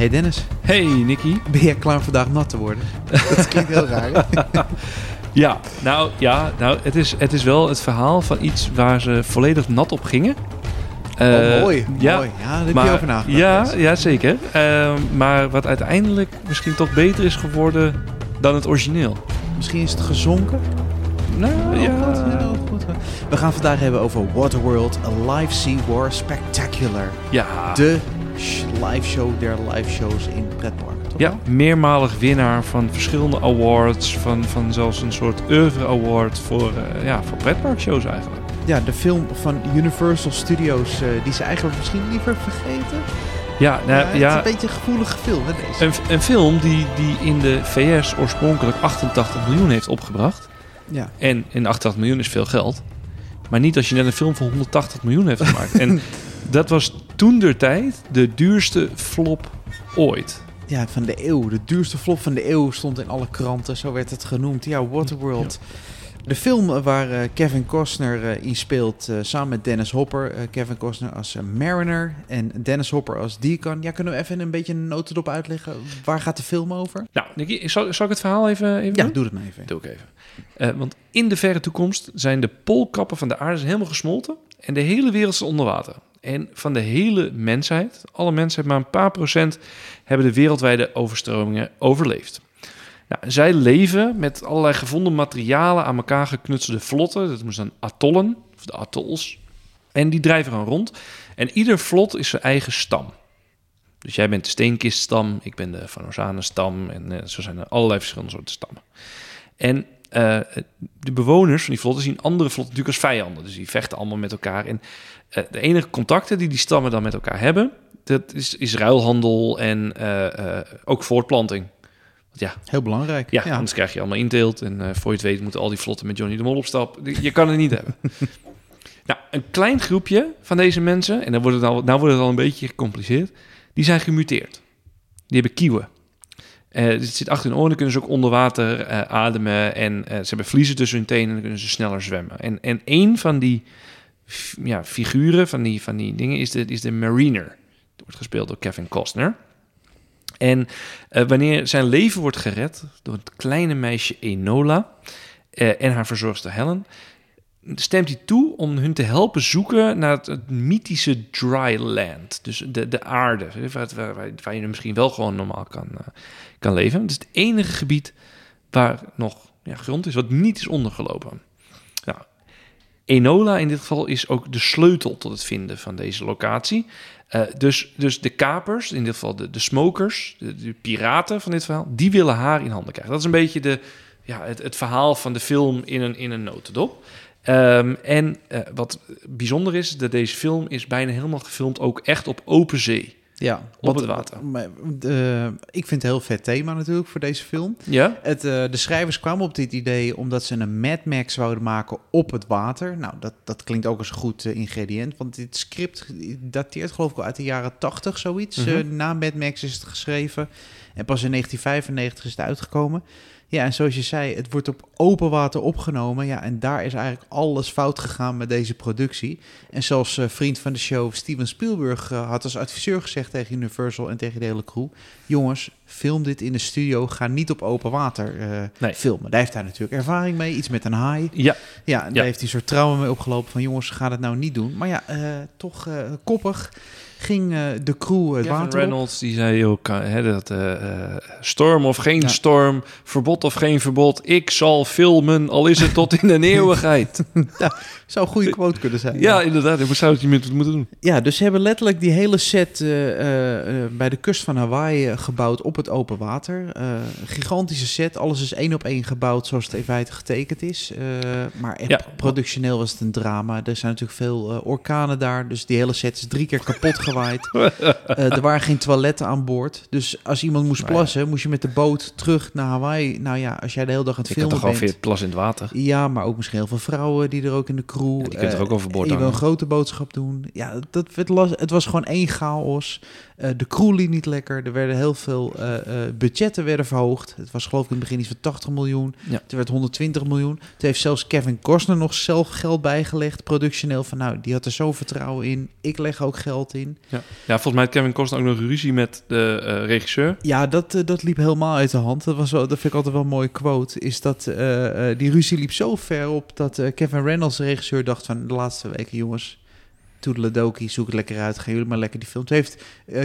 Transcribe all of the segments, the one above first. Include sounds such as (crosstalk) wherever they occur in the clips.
Hey Dennis, Hey Nicky. ben jij klaar vandaag nat te worden? Dat klinkt heel raar. (laughs) Ja, nou ja, nou, het, is, het is wel het verhaal van iets waar ze volledig nat op gingen. oh, Eh, mooi, ja, mooi. Ja, daar heb maar, je over nagedacht. Ja, ja zeker. Eh, maar wat uiteindelijk misschien toch beter is geworden dan het origineel. Misschien is het gezonken. Nou Oh, ja. goed, ja, goed. We gaan vandaag hebben over Waterworld, a live sea war spectacular. Ja. De live show der live shows in pretparken, toch? Ja, meermalig winnaar van verschillende awards. Van, van zelfs een soort oeuvre award voor, eh, ja, voor pretparkshows eigenlijk. Ja, de film van Universal Studios, eh, die ze eigenlijk misschien liever vergeten. Ja, nou, het is ja, een beetje een gevoelige film, hè, deze. een, een film die, die in de VS oorspronkelijk 88 miljoen heeft opgebracht. Ja. En, en 88 miljoen is veel geld. Maar niet als je net een film van 180 miljoen hebt gemaakt. en (laughs) dat was toen der tijd de duurste flop ooit. ja, van de eeuw. De duurste flop van de eeuw stond in alle kranten. Zo werd het genoemd. Ja, Waterworld. De film waar eh, Kevin Costner eh, in speelt, eh, samen met Dennis Hopper. Kevin Costner als Mariner en Dennis Hopper als Deacon. Ja, kunnen we even een beetje een notendop uitleggen? Waar gaat de film over? Nou, Nicky, zal, zal ik het verhaal even, even Ja, doen? doe het maar even. Doe ik even. Want in de verre toekomst zijn de poolkappen van de aarde helemaal gesmolten. En de hele wereld is onder water. En van de hele mensheid, alle mensheid, maar een paar procent hebben de wereldwijde overstromingen overleefd. Nou, zij leven met allerlei gevonden materialen aan elkaar geknutselde vlotten. Dat noemen ze dan atollen, of de atolls. En die drijven gewoon rond. En ieder vlot is zijn eigen stam. Dus jij bent de steenkiststam, ik ben de Van Osanenstam. En eh, zo zijn er allerlei verschillende soorten stammen. En eh, de bewoners van die vlotten zien andere vlotten natuurlijk als vijanden. Dus die vechten allemaal met elkaar. En eh, de enige contacten die die stammen dan met elkaar hebben... dat is, is ruilhandel en eh, ook voortplanting. Want ja, Heel belangrijk. ja, anders krijg je allemaal inteelt. En voor je het weet moeten al die vlotten met Johnny de Mol op stap. Je kan het niet hebben. (laughs) Nou, een klein groepje van deze mensen... en dan wordt het al, nou wordt het al een beetje gecompliceerd... die zijn gemuteerd. Die hebben kieuwen. Eh, het zit achter hun oren, kunnen ze ook onder water eh, ademen... en eh, ze hebben vliezen tussen hun tenen en dan kunnen ze sneller zwemmen. En, en een van die ja, figuren, van die, van die dingen, is de, is de Mariner. Dat wordt gespeeld door Kevin Costner. En wanneer zijn leven wordt gered door het kleine meisje Enola en haar verzorgster Helen, stemt hij toe om hun te helpen zoeken naar het, mythische dry land. Dus de, de aarde, waar, waar- waar je misschien wel gewoon normaal kan, eh, kan leven. Het is het enige gebied waar nog ja, grond is, wat niet is ondergelopen. Nou, Enola in dit geval is ook de sleutel tot het vinden van deze locatie. Eh, dus, dus de kapers, in dit geval de, de smokers, de, de piraten van dit verhaal, die willen haar in handen krijgen. Dat is een beetje de, ja, het, het verhaal van de film in een, in een notendop. Ehm, en eh, wat bijzonder is, dat deze film is bijna helemaal gefilmd ook echt op open zee. Ja, Op het water. maar, eh, ik vind het een heel vet thema natuurlijk voor deze film. Ja? Het, eh, de schrijvers kwamen op dit idee omdat ze een Mad Max wouden maken op het water. Nou, dat, dat klinkt ook als een goed eh, ingrediënt. Want dit script dateert geloof ik al uit de jaren 80, zoiets. Mhm. Eh, na Mad Max is het geschreven. En pas in 1995 is het uitgekomen. Ja, en zoals je zei, het wordt op open water opgenomen. Ja, en daar is eigenlijk alles fout gegaan met deze productie. En zoals eh, vriend van de show Steven Spielberg eh, had als adviseur gezegd tegen Universal en tegen de hele crew... jongens, film dit in de studio, ga niet op open water eh, Nee. filmen. Daar heeft hij natuurlijk ervaring mee, iets met een haai. Ja, Ja, en Ja. daar heeft hij een soort trauma mee opgelopen van... jongens, ga dat nou niet doen. Maar ja, toch koppig ging eh, de crew het Kevin water op. Reynolds die zei ook hè, dat eh, eh, storm of geen Ja. storm, verbod of geen verbod, ik zal filmen, al is het tot in de (laughs) eeuwigheid. Zou een goede quote kunnen zijn. ja, inderdaad, ik zou het niet meer moeten doen. Ja, dus ze hebben letterlijk die hele set bij de kust van Hawaii gebouwd op het open water. Gigantische set, alles is één op één gebouwd zoals het in feite getekend is. Maar echt Ja. productioneel was het een drama. Er zijn natuurlijk veel orkanen daar, dus die hele set is drie keer kapot gewaaid. Eh, er waren geen toiletten aan boord, dus als iemand moest Nou ja. plassen, moest je met de boot terug naar Hawaii. Nou ja, als jij de hele dag aan het Ik filmen toch gewoon bent... weer plas in het water. Ja, maar ook misschien heel veel vrouwen die er ook in de crew. Ja, die kunt er eh, ook overboord Je wil een grote boodschap doen. Ja, dat, het, las, het was gewoon één chaos. Eh, de crew liep niet lekker. Er werden heel veel eh, eh, eh, budgetten werden verhoogd. Het was geloof ik in het begin iets van 80 miljoen. Ja. Toen werd 120 miljoen. Toen heeft zelfs Kevin Costner nog zelf geld bijgelegd, productioneel. Van nou, die had er zo vertrouwen in. Ik leg ook geld in. Ja. ja, volgens mij had Kevin Costner ook nog ruzie met de eh, regisseur. Ja, dat, eh, dat liep helemaal uit de hand. Dat, was wel, dat vind ik altijd wel een mooie quote. Is dat eh, die ruzie liep zo ver op dat Kevin Reynolds, de regisseur, dacht van de laatste weken, jongens, toedeledokie, zoek het lekker uit. Gaan jullie maar lekker die film. Toen heeft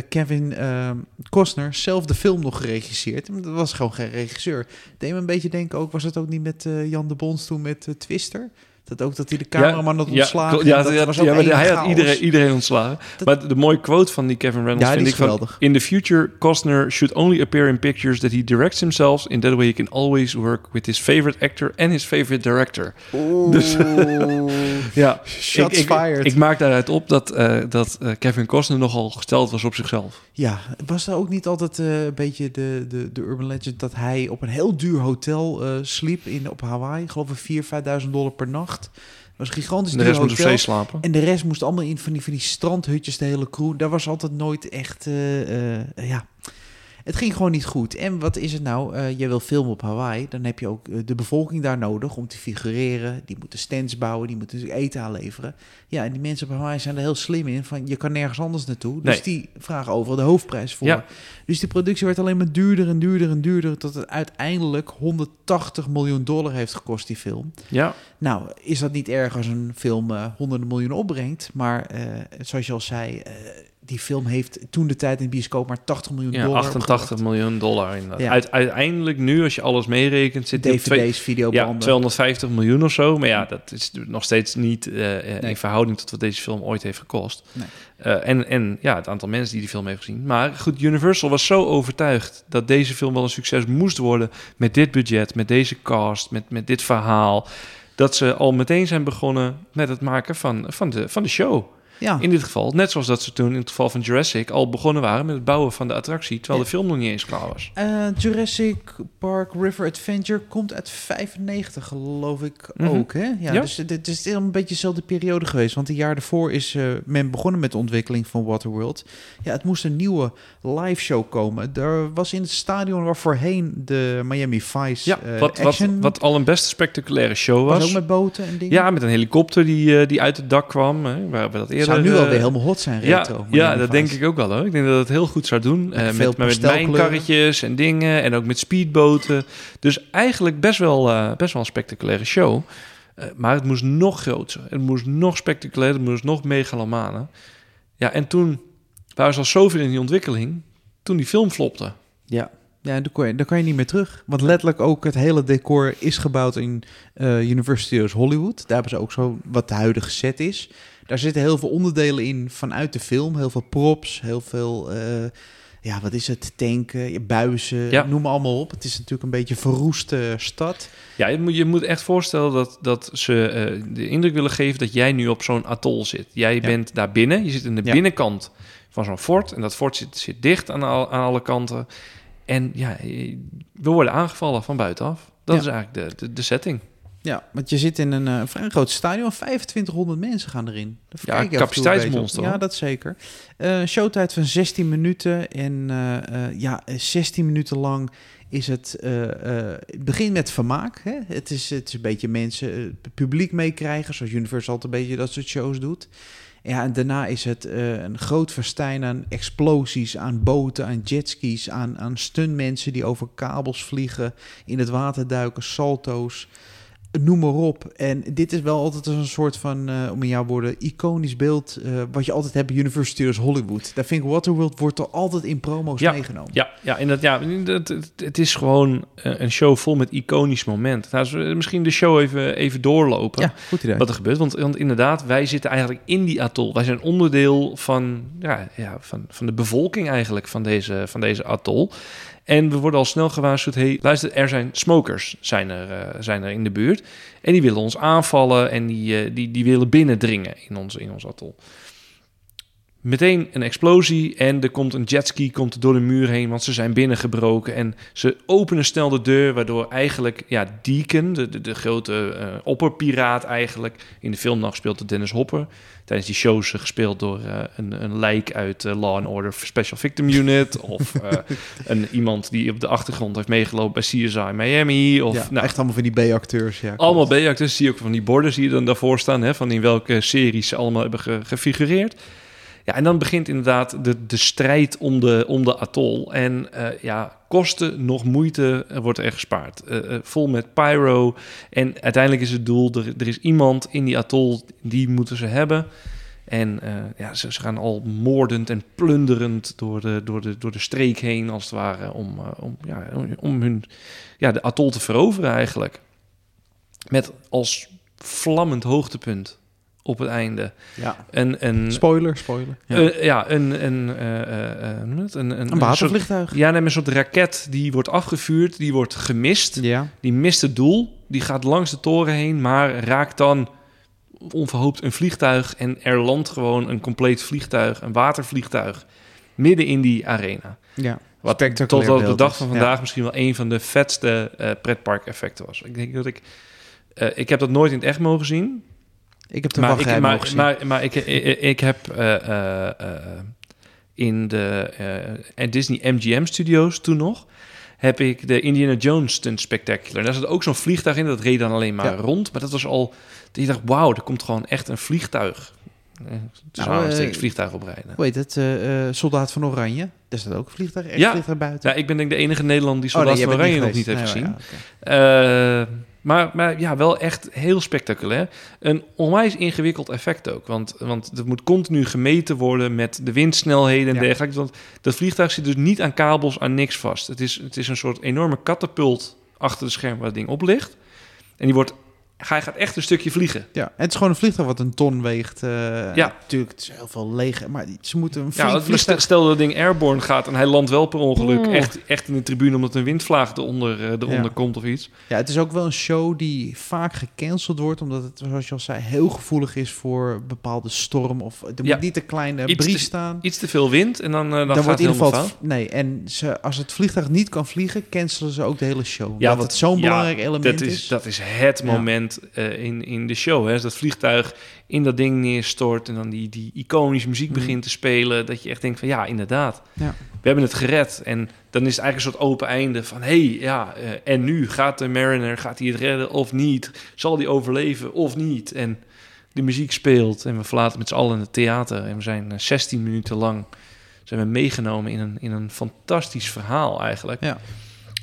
Kevin eh, Costner zelf de film nog geregisseerd. Dat was gewoon geen regisseur. Deed me een beetje denken ook, was het ook niet met Jan de Bons toen met Twister? Dat ook dat hij de cameraman had ontslagen. Ja, ja, dat ja, was ja, ook maar één hij had iedereen, iedereen ontslagen. Dat- Maar de mooie quote van die Kevin Reynolds Ja, vind ik van... In the future, Costner should only appear in pictures that he directs himself. In that way he can always work with his favorite actor and his favorite director. Dus- (laughs) Ja, Shots ik, ik, fired. Ik maak daaruit op dat, eh, dat eh, Kevin Costner nogal gesteld was op zichzelf. Ja, was er ook niet altijd eh, een beetje de, de, de urban legend dat hij op een heel duur hotel sliep in, op Hawaii? Geloof ik 4.000, 5.000 dollar per nacht. Dat was gigantisch De rest moet op zee slapen. En de rest moest allemaal in van die, van die strandhutjes, de hele crew. Daar was altijd nooit echt, eh, eh, ja... Het ging gewoon niet goed. En wat is het nou? Eh je wil filmen op Hawaii, dan heb je ook eh, de bevolking daar nodig om te figureren. Die moeten stands bouwen, die moeten eten aanleveren. Ja, en die mensen op Hawaii zijn er heel slim in. Van je kan nergens anders naartoe. Dus Nee. die vragen overal de hoofdprijs voor. Ja. Dus die productie werd alleen maar duurder en duurder en duurder. Tot het uiteindelijk 180 miljoen dollar heeft gekost, die film. Ja, Nou, is dat niet erg als een film eh, honderden miljoenen opbrengt? Maar zoals je al zei, die film heeft toen de tijd in de bioscoop maar 80 miljoen ja dollar 88 miljoen dollar. inderdaad. Ja. Uit, uiteindelijk nu, als je alles meerekent, zit twee, DVD's, ja, videobanden. 250 miljoen of zo. Maar ja, dat is nog steeds niet eh, eh, Nee. in verhouding tot wat deze film ooit heeft gekost. Nee. Eh, en, en ja, het aantal mensen die die film heeft gezien. Maar goed, Universal was zo overtuigd dat deze film wel een succes moest worden. Met dit budget, met deze cast, met, met dit verhaal. Dat ze al meteen zijn begonnen met het maken van, van, de, van de show. Ja. In dit geval, net zoals dat ze toen in het geval van Jurassic al begonnen waren met het bouwen van de attractie. Terwijl de film nog niet eens klaar was. Eh, Jurassic Park River Adventure komt uit 95, geloof ik Mhm. ook. Hè? Ja, Ja. Dus het, is een beetje dezelfde periode geweest. Want een jaar daarvoor is eh, men begonnen met de ontwikkeling van Waterworld. Ja, het moest een nieuwe live show komen. Er was in het stadion waar voorheen de Miami Vice Ja, eh, wat, wat, wat al een best spectaculaire show was. was. ook met boten en dingen. Ja, met een helikopter die, die uit het dak kwam. Hè, waar we dat eerder... Zou nu eh, alweer helemaal hot zijn, Ja, retro. ja Miami dat denk ik ook wel hoor. Ik denk dat het heel goed zou doen. Met Eh, met, met mijnkarretjes en dingen. En ook met speedboten. Dus eigenlijk best wel, eh, best wel een spectaculaire show. Eh, maar het moest nog groter. Het moest nog spectaculairder. Het moest nog megalomaner. Ja, en toen waren ze al zoveel in die ontwikkeling. Toen die film flopte. Ja, ja dan, kan je, dan kan je niet meer terug. Want letterlijk ook het hele decor is gebouwd in eh Universal Studios Hollywood. Daar hebben ze ook zo wat de huidige set is. Daar zitten heel veel onderdelen in vanuit de film. Heel veel props, heel veel... eh, ja, wat is het? Tanken, buizen, Ja. noem maar allemaal op. Het is natuurlijk een beetje een verroeste stad. Ja, je moet, je moet echt voorstellen dat, dat ze eh, de indruk willen geven dat jij nu op zo'n atol zit. Jij bent daar binnen, je zit in de Ja. binnenkant van zo'n fort. En dat fort zit, zit dicht aan, al- aan alle kanten. En ja, je- we worden aangevallen van buitenaf. Dat Ja. is eigenlijk de, de, de setting. Ja, want je zit in een eh, vrij groot stadion. 2500 mensen gaan erin. Ja, capaciteitsmonster. Ja, dat zeker. Eh showtijd van 16 minuten. En eh, eh, ja, eh, 16 minuten lang is het... eh, eh, het begint met vermaak. Hè? Het, is, het is een beetje mensen, eh, het publiek meekrijgen. Zoals Universal altijd een beetje dat soort shows doet. Ja, en daarna is het eh, een groot festijn aan explosies, aan boten, aan jetskis, aan, aan stuntmensen die over kabels vliegen, in het water duiken, salto's noem maar op. En dit is wel altijd een soort van, eh, om in jouw woorden, iconisch beeld... eh, wat je altijd hebt bij Hollywood. Daar vind ik Waterworld wordt er altijd in promo's Ja. meegenomen. Ja, ja, en dat, ja dat, het, het is gewoon eh, een show vol met iconisch momenten. Nou, we misschien de show even, even doorlopen. Ja, goed idee. wat er gebeurt. Want, want inderdaad, wij zitten eigenlijk in die atol. Wij zijn onderdeel van, ja, ja, van, van de bevolking eigenlijk van deze, van deze atol. En we worden al snel gewaarschuwd, hey, luister, er zijn smokers zijn er, eh, zijn er in de buurt. En die willen ons aanvallen en die, eh, die, die willen binnendringen in ons, in ons atol. Meteen een explosie en er komt een jetski komt door de muur heen, want ze zijn binnengebroken. En ze openen snel de deur, waardoor eigenlijk ja, Deacon, de, de, de grote uh, opperpiraat eigenlijk, in de film nog door Dennis Hopper. Tijdens die shows uh, gespeeld door uh, een, een lijk uit Law and Order Special Victim Unit. (laughs) of een, iemand die op de achtergrond heeft meegelopen bij CSI Miami. Of, ja, nou, echt allemaal van die B-acteurs. Ja, allemaal B-acteurs, zie je ook van die borden zie je dan daarvoor staan, hè, van in welke series ze allemaal hebben ge gefigureerd. Ja, en dan begint inderdaad de, de strijd om de, om de atol. En uh, ja, kosten nog moeite wordt er gespaard. Uh, uh, vol met pyro. En uiteindelijk is het doel, er, er is iemand in die atol, die moeten ze hebben. En ja, ze, ze, gaan al moordend en plunderend door de, door de, door de streek heen, als het ware, om, om, ja, om hun, ja, de atol te veroveren eigenlijk. Met als vlammend hoogtepunt op het einde. Ja. Een, een, spoiler, spoiler. Ja, uh, ja een, een, uh, uh, een, een, een watervliegtuig. Soort, ja, nee, een soort raket die wordt afgevuurd, die wordt gemist. Ja. Die mist het doel, die gaat langs de toren heen, maar raakt dan onverhoopt een vliegtuig en er landt gewoon een compleet vliegtuig, een watervliegtuig, midden in die arena. Ja. Wat tot op de dag van vandaag ja. misschien wel een van de vetste uh, pretpark-effecten was. Ik denk dat ik... Uh, ik heb dat nooit in het echt mogen zien. Ik heb de maar ik, maar, ik, ik, ik heb uh, uh, in de uh, Disney MGM Studios toen nog heb ik de Indiana Jones Stunt Spectacular. Daar zat ook zo'n vliegtuig in. Dat reed dan alleen maar Ja. rond. Maar dat was al... Je dacht, wauw, er komt gewoon echt een vliegtuig. Eh, Dus Nou, nou, eh, vliegtuig oprijden. Hoe heet het? eh, eh, Soldaat van Oranje. Daar staat ook een vliegtuig. Echt Ja. vliegtuig buiten. Ja, ik ben denk ik de enige Nederlander die Oh, nee, Soldaat van Oranje nog niet heeft Nee, gezien. ja. Eh, maar, maar ja, wel echt heel spectaculair. Een onwijs ingewikkeld effect ook. Want, want het moet continu gemeten worden met de windsnelheden en Ja. dergelijke. Want dat vliegtuig zit dus niet aan kabels, aan niks vast. Het is, het is een soort enorme katapult achter de scherm waar het ding op ligt. En die wordt, hij gaat echt een stukje vliegen. Ja, het is gewoon een vliegtuig wat een ton weegt. eh, Ja. Natuurlijk, het is heel veel leeg. Maar ze moeten een Ja, vliegtuig... stel dat het ding airborne gaat en hij landt wel per ongeluk Oeh. echt, echt in de tribune omdat een windvlaag eronder, eh, eronder Ja. komt of iets. Ja, het is ook wel een show die vaak gecanceld wordt. Omdat het, zoals je al zei, heel gevoelig is voor bepaalde storm. Of er Ja. moet niet een kleine Iets brief te- staan. Iets te veel wind en dan, eh, dan, Dan, gaat wordt het in ieder helemaal geval... fout. Nee, en ze, als het vliegtuig niet kan vliegen, cancelen ze ook de hele show. Ja, het zo'n ja, belangrijk element Dat is. is, dat is het Ja. Moment eh, in, in de show. Hè? Als dat vliegtuig in dat ding neerstort en dan die, die iconische muziek Mhm. begint te spelen. Dat je echt denkt van ja, inderdaad. Ja. We hebben het gered. En dan is het eigenlijk een soort open einde van... hé, hey, ja, eh, en nu? Gaat de Mariner, gaat hij het redden of niet? Zal die overleven of niet? En de muziek speelt en we verlaten met z'n allen het theater. En we zijn eh, 16 minuten lang zijn we meegenomen in een, in een fantastisch verhaal eigenlijk. Ja.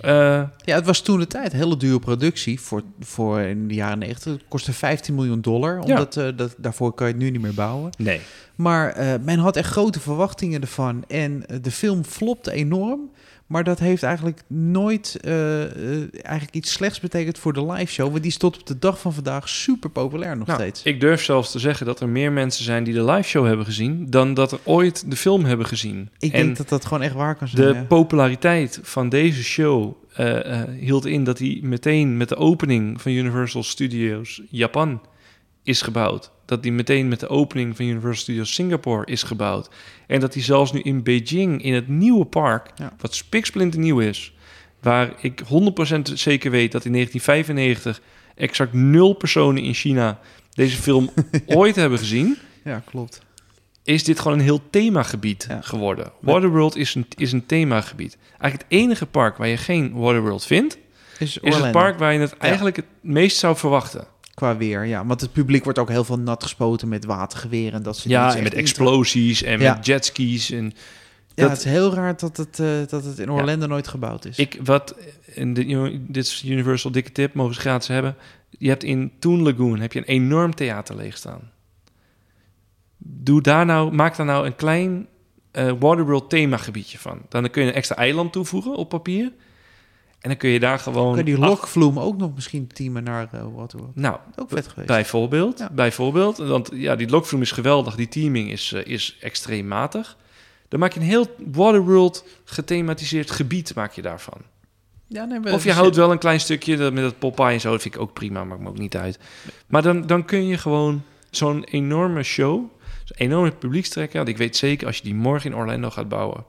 Eh, Ja, het was toen de tijd hele dure productie voor, voor in de jaren 90. Het kostte 15 miljoen dollar, omdat eh, dat, daarvoor kan je het nu niet meer bouwen. nee. Maar eh, men had echt grote verwachtingen ervan en de film flopte enorm. Maar dat heeft eigenlijk nooit eh, eh, eigenlijk iets slechts betekend voor de live show. Want die is tot op de dag van vandaag super populair nog Nou, steeds. Ik durf zelfs te zeggen dat er meer mensen zijn die de live show hebben gezien dan dat er ooit de film hebben gezien. Ik en denk dat dat gewoon echt waar kan zijn. de ja. populariteit van deze show eh, hield in dat hij meteen met de opening van Universal Studios Japan is gebouwd. Dat die meteen met de opening van Universal Studios Singapore is gebouwd. En dat hij zelfs nu in Beijing, in het nieuwe park, Ja. wat spiksplinternieuw is, waar ik 100% zeker weet dat in 1995 exact nul personen in China deze film (laughs) ooit hebben gezien, ja, klopt. is dit gewoon een heel themagebied Ja. geworden. Waterworld is een, is een themagebied. Eigenlijk het enige park waar je geen Waterworld vindt, Is, is het park waar je het eigenlijk het meest zou verwachten. Qua weer, ja. Want het publiek wordt ook heel veel nat gespoten met watergeweren en dat soort Ja, dingen. en met echt explosies en Ja. met jetskis. En Ja, dat- het is heel raar dat het, eh, dat het in Orlando nooit gebouwd is. ik, wat, en de, dit is Universal dikke tip, mogen ze gratis hebben. Je hebt in Toon Lagoon heb je een enorm theater leeg staan. Doe daar nou, maak daar nou een klein eh, Waterworld themagebiedje van. Dan kun je een extra eiland toevoegen op papier. En dan kun je daar gewoon... Die af- lokvloem ook nog misschien teamen naar uh, Waterworld? Nou, Ook vet geweest. Bijvoorbeeld, Ja. bijvoorbeeld. Want ja, die lokvloem is geweldig. Die teaming is, eh, is extreem matig. Dan maak je een heel Waterworld gethematiseerd gebied maak je daarvan. Ja, nee, Of je we- houdt wel een klein stukje dat- met dat Popeye en zo. Dat vind ik ook prima, maakt me ook niet uit. Maar dan, dan kun je gewoon zo'n enorme show... Dus een enorme publiekstrekker. Want ik weet zeker, als je die morgen in Orlando gaat bouwen...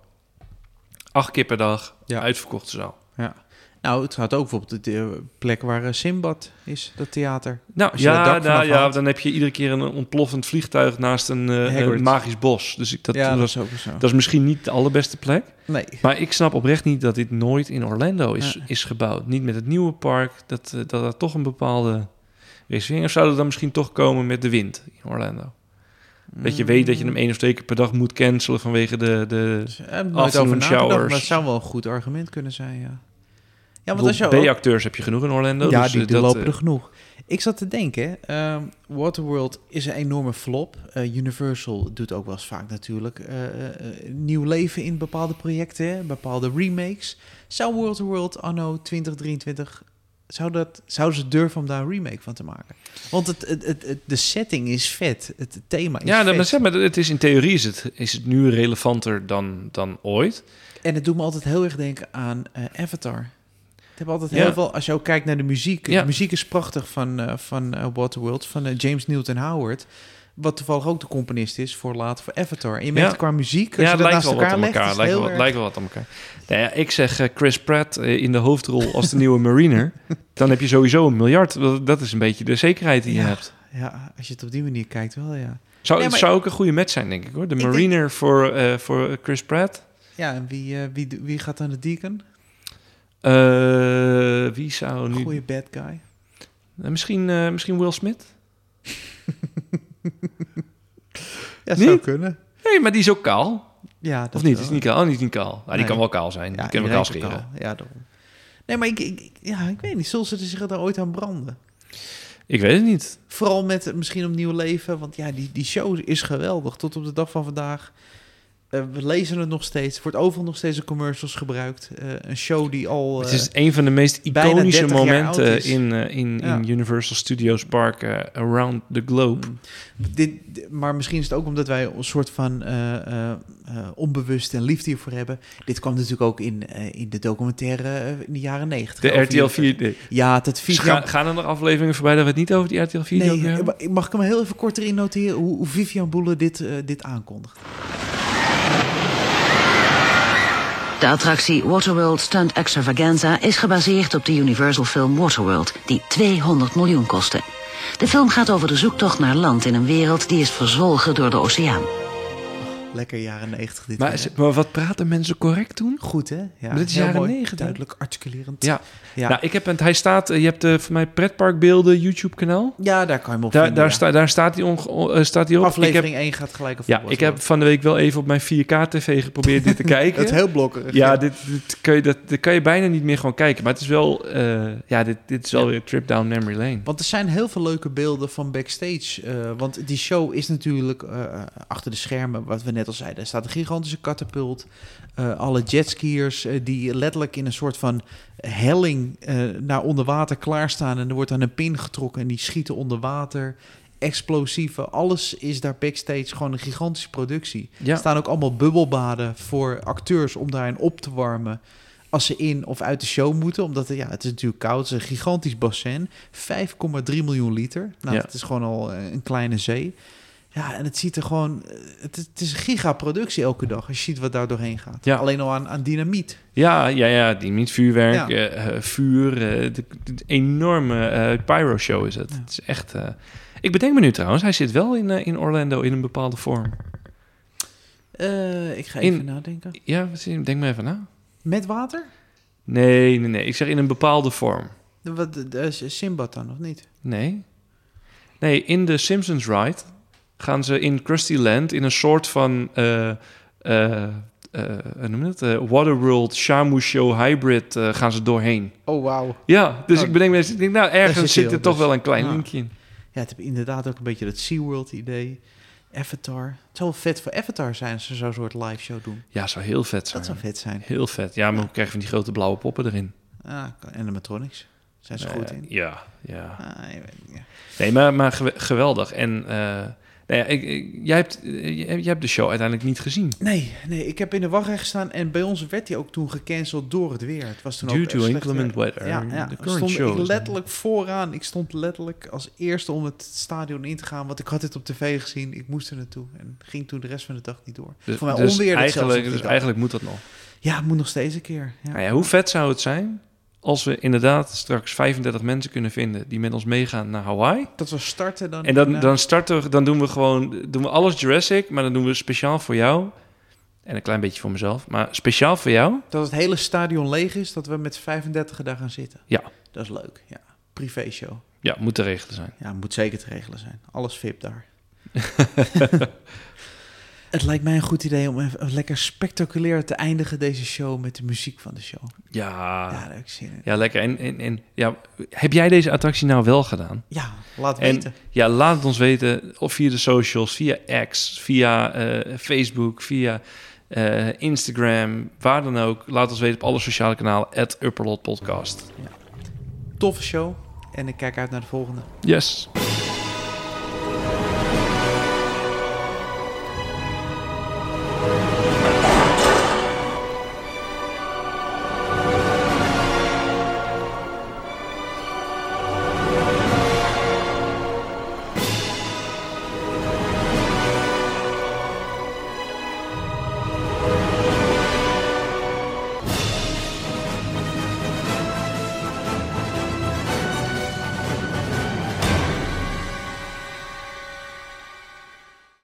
acht keer per dag, Ja. uitverkochte zaal. Ja. Nou, het gaat ook bijvoorbeeld de plek waar eh, Simbad is, dat theater. Nou Als je dat ja, dak nou, ja, dan heb je iedere keer een ontploffend vliegtuig naast een, eh, een magisch bos. Dus ik, dat, ja, dat, dat is ook zo. dat is misschien niet de allerbeste plek. Nee. Maar ik snap oprecht niet dat dit nooit in Orlando is, Ja. is gebouwd. Niet met het nieuwe park, dat, eh, dat er toch een bepaalde reservering... Of zou dat dan misschien toch komen met de wind in Orlando? Dat je weet dat je hem één of twee keer per dag moet cancelen vanwege de... de nagedacht, showers. maar het zou wel een goed argument kunnen zijn, ja. Ja, want als je B-acteurs heb je genoeg in Orlando. Ja, dus, die, eh, die dat, lopen eh, er genoeg. Ik zat te denken, ehm, Waterworld is een enorme flop. Eh, Universal doet ook wel eens vaak natuurlijk nieuw leven in bepaalde projecten, bepaalde remakes. Zou Waterworld anno 2023, zou dat, zouden ze durven om daar een remake van te maken? Want het, het, het, het- de setting is vet, het thema is Ja, vet. maar zeg maar, het is in theorie is het, is het nu relevanter dan, dan ooit. En het doet me altijd heel erg denken aan Avatar. Het hebben altijd Ja. heel veel, als je ook kijkt naar de muziek. Ja. De muziek is prachtig van, eh, van eh, Waterworld, van eh, James Newton Howard. Wat toevallig ook de componist is voor later voor Avatar. En je merkt Ja. qua muziek, als Ja, je dat lijkt naast wel wat elkaar legt, elkaar. Lijkt wel, erg- lijkt wel wat aan elkaar. Nou ja, ik zeg Chris Pratt in de hoofdrol als de nieuwe Mariner. (laughs) Dan heb je sowieso een miljard. Dat- is een beetje de zekerheid die je hebt. Ja, als je het op die manier kijkt wel, ja. Zou, Nee, maar- zou ook een goede match zijn, denk ik hoor. De denk- Mariner voor, voor Chris Pratt. Ja, en wie, wie, wie gaat dan de Deacon? Eh, wie zou nu... Goeie bad guy. Eh, misschien, eh, misschien Will Smith? (laughs) Ja, zou kunnen. Nee, maar die is ook kaal. Ja, dat Of niet? wel. Is niet kaal? Oh, die is niet kaal. Nou, die Nee. kan wel kaal zijn. die kan wel kaal scheren. kaal. Ja, daarom. Nee, maar ik, ik, ja, ik weet niet. Zullen ze zich daar ooit aan branden? Ik weet het niet. Vooral met misschien een nieuw leven. Want ja, die, die show is geweldig. Tot op de dag van vandaag. Eh, we lezen het nog steeds. Wordt overal nog steeds in commercials gebruikt. Eh, een show die al... Het eh, is een van de meest iconische 30 jaar momenten in, in, Ja. in Universal Studios Park around the globe. Mm. Dit, maar misschien is het ook omdat wij een soort van onbewust en liefde hiervoor hebben. Dit kwam natuurlijk ook in, in de documentaire in de jaren negentig. De RTL die- 4. de- Ja, dat Ga, Vivian... gaan er nog afleveringen voorbij dat we het niet over die RTL 4 Nee, hebben? mag ik hem heel even kort erin noteren hoe, hoe Vivian Boele dit, dit aankondigt? De attractie Waterworld Stunt Extravaganza is gebaseerd op de Universal film Waterworld, die 200 miljoen kostte. De film gaat over de zoektocht naar land in een wereld die is verzwolgen door de oceaan. Lekker jaren negentig dit Maar, maar wat praten mensen correct toen? Goed, hè? Ja, Maar dit is jaren mooi, 90. Duidelijk, articulerend. Ja. Ja. Nou, ik heb het, hij staat, eh, je hebt eh, voor mij pretparkbeelden YouTube kanaal. ja, daar kan je hem op Daar, vinden, daar, ja. sta, daar staat hij eh, staat hij op. Ik heb, Aflevering 1 gaat gelijk op ja, ik heb van de week wel even op mijn 4K-tv geprobeerd dit te (laughs) kijken. Het is heel blokkerig. Ja, dit, dit, kun je, dat, dat kan je bijna niet meer gewoon kijken. Maar het is wel, ja, dit, dit is wel weer trip down memory lane. Want er zijn heel veel leuke beelden van backstage. want die show is natuurlijk achter de schermen, wat we net al zeiden. Er staat een gigantische katapult. Eh, alle jetskiers eh, die letterlijk in een soort van helling eh, naar onder water klaarstaan. En er wordt aan een pin getrokken en die schieten onder water. Explosieven, alles is daar backstage gewoon een gigantische productie. Ja. Er staan ook allemaal bubbelbaden voor acteurs om daarin op te warmen als ze in of uit de show moeten. Omdat ja, het is natuurlijk koud, het is een gigantisch bassin. 5,3 miljoen liter. Nou, Ja. dat is gewoon al een kleine zee. Ja, en het ziet er gewoon... eh, Het, is- het is een gigaproductie elke dag, als je ziet wat daar doorheen gaat. Ja. Alleen al aan, aan dynamiet. Ja, ja, ja, die niet vuurwerk, Ja. eh, eh, vuur, de, de enorme eh, pyro show is het. Ja. Het is echt. Ik bedenk me nu trouwens, hij zit wel in, in Orlando in een bepaalde vorm. Ik ga In- even nadenken. Ja, denk maar even na. Met water? Nee, nee, nee. Ik zeg in een bepaalde vorm. De, wat, Simbad dan, of niet? Nee. Nee, in de Simpsons Ride gaan ze in Krusty Land in een soort van. eh eh, hoe noem het? Eh, Waterworld Shamu Show Hybrid eh, gaan ze doorheen. Oh, wauw. Ja, dus Oh. ik bedenk me, ik denk, nou, ergens zit er toch dus. wel een klein Ja. linkje in. Ja, het heeft inderdaad ook een beetje dat SeaWorld-idee. Avatar. Het zou wel vet voor Avatar zijn als ze zo'n soort live show doen. Ja, zou heel vet zijn. Dat zou vet zijn. Heel vet. Ja, maar hoe krijg je van die grote blauwe poppen erin? Ah, animatronics. Zijn ze goed Eh, in? Ja, ja. Ah, ja. Nee, maar, maar gewe- geweldig. En eh, Nou ja, ik, ik- jij, hebt, eh, jij, jij hebt de show uiteindelijk niet gezien. Nee, nee, ik heb in de wachtrij gestaan en bij ons werd hij ook toen gecanceld door het weer. Het was toen Due ook to inclement weer. weather. Ja, ja. The stond show ik letterlijk vooraan. Ik stond letterlijk als eerste om het stadion in te gaan, want ik had het op tv gezien. Ik moest er naartoe en ging toen de rest van de dag niet door. Dus, Voor mij dus onweer eigenlijk, die dus eigenlijk moet dat nog. Ja, het moet nog steeds een keer. Ja. Nou ja, hoe vet zou het zijn als we inderdaad straks 35 mensen kunnen vinden die met ons meegaan naar Hawaii? Dat we starten dan. En dan, inderdaad. dan starten we, dan doen we gewoon, doen we alles Jurassic, maar dan doen we speciaal voor jou. En een klein beetje voor mezelf, maar speciaal voor jou. Dat het hele stadion leeg is, dat we met 35 daar gaan zitten. Ja. Dat is leuk, ja. Privé show. Ja, moet te regelen zijn. Ja, moet zeker te regelen zijn. Alles VIP daar. (laughs) het lijkt mij een goed idee om even lekker spectaculair te eindigen deze show met de muziek van de show. Ja, Ja, ja, daar heb ik zin in. lekker. En, en, en ja, heb jij deze attractie nou wel gedaan? Ja, laat En- weten. Ja, laat het ons weten. Of via de socials, via X, via eh, Facebook, via eh, Instagram, waar dan ook. Laat ons weten op alle sociale kanalen, at Upperlot Podcast. Toffe show. En ik kijk uit naar de volgende. Yes.